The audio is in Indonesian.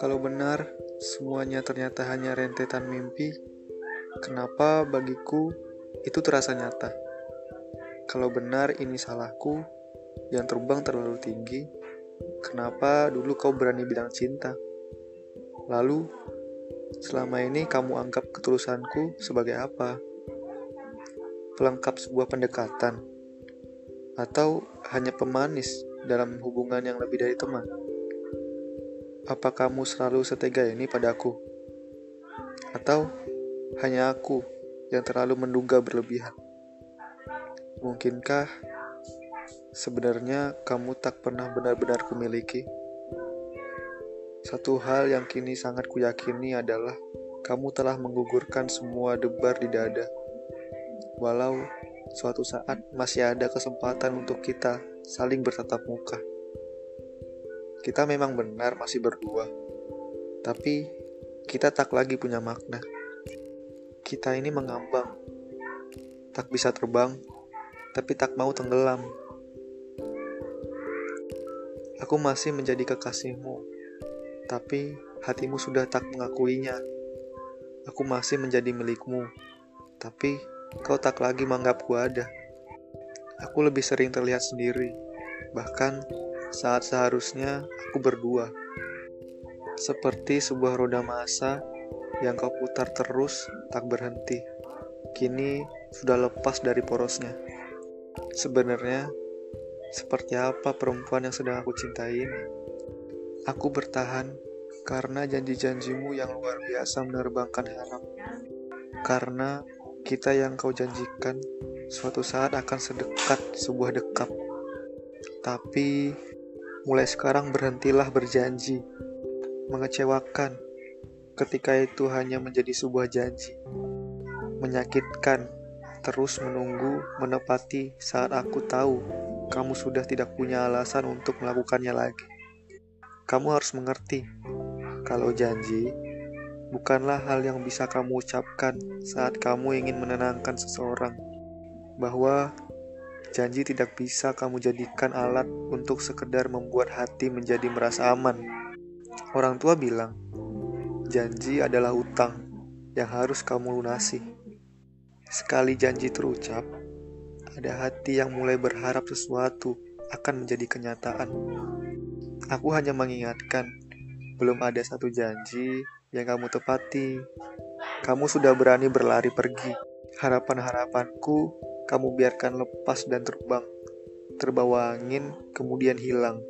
Kalau benar semuanya ternyata hanya rentetan mimpi, kenapa bagiku itu terasa nyata? Kalau benar ini salahku yang terbang terlalu tinggi, kenapa dulu kau berani bilang cinta? Lalu, selama ini kamu anggap ketulusanku sebagai apa? Pelengkap sebuah pendekatan? Atau hanya pemanis dalam hubungan yang lebih dari teman? Apa kamu selalu setega ini padaku? Atau hanya aku yang terlalu menduga berlebihan? Mungkinkah sebenarnya kamu tak pernah benar-benar kumiliki? Satu hal yang kini sangat kuyakini adalah kamu telah menggugurkan semua debar di dada. Walau suatu saat masih ada kesempatan untuk kita saling bertatap muka. Kita memang benar masih berdua, tapi kita tak lagi punya makna. Kita ini mengambang, tak bisa terbang, tapi tak mau tenggelam. Aku masih menjadi kekasihmu, tapi hatimu sudah tak mengakuinya. Aku masih menjadi milikmu, tapi kau tak lagi menganggapku ada. Aku lebih sering terlihat sendiri, bahkan saat seharusnya aku berdua. Seperti sebuah roda masa yang kau putar terus tak berhenti. Kini sudah lepas dari porosnya. Sebenarnya, seperti apa perempuan yang sedang aku cintai ini? Aku bertahan karena janji-janjimu yang luar biasa menerbangkan harap. Karena kita yang kau janjikan suatu saat akan sedekat sebuah dekap. Tapi Mulai sekarang berhentilah berjanji. Mengecewakan ketika itu hanya menjadi sebuah janji. Menyakitkan terus menunggu menepati saat aku tahu kamu sudah tidak punya alasan untuk melakukannya lagi. Kamu harus mengerti kalau janji bukanlah hal yang bisa kamu ucapkan saat kamu ingin menenangkan seseorang. Bahwa Janji tidak bisa kamu jadikan alat untuk sekedar membuat hati menjadi merasa aman. Orang tua bilang, janji adalah utang yang harus kamu lunasi. Sekali janji terucap, ada hati yang mulai berharap sesuatu akan menjadi kenyataan. Aku hanya mengingatkan, belum ada satu janji yang kamu tepati. Kamu sudah berani berlari pergi. Harapan-harapanku kamu biarkan lepas dan terbang, terbawa angin, kemudian hilang.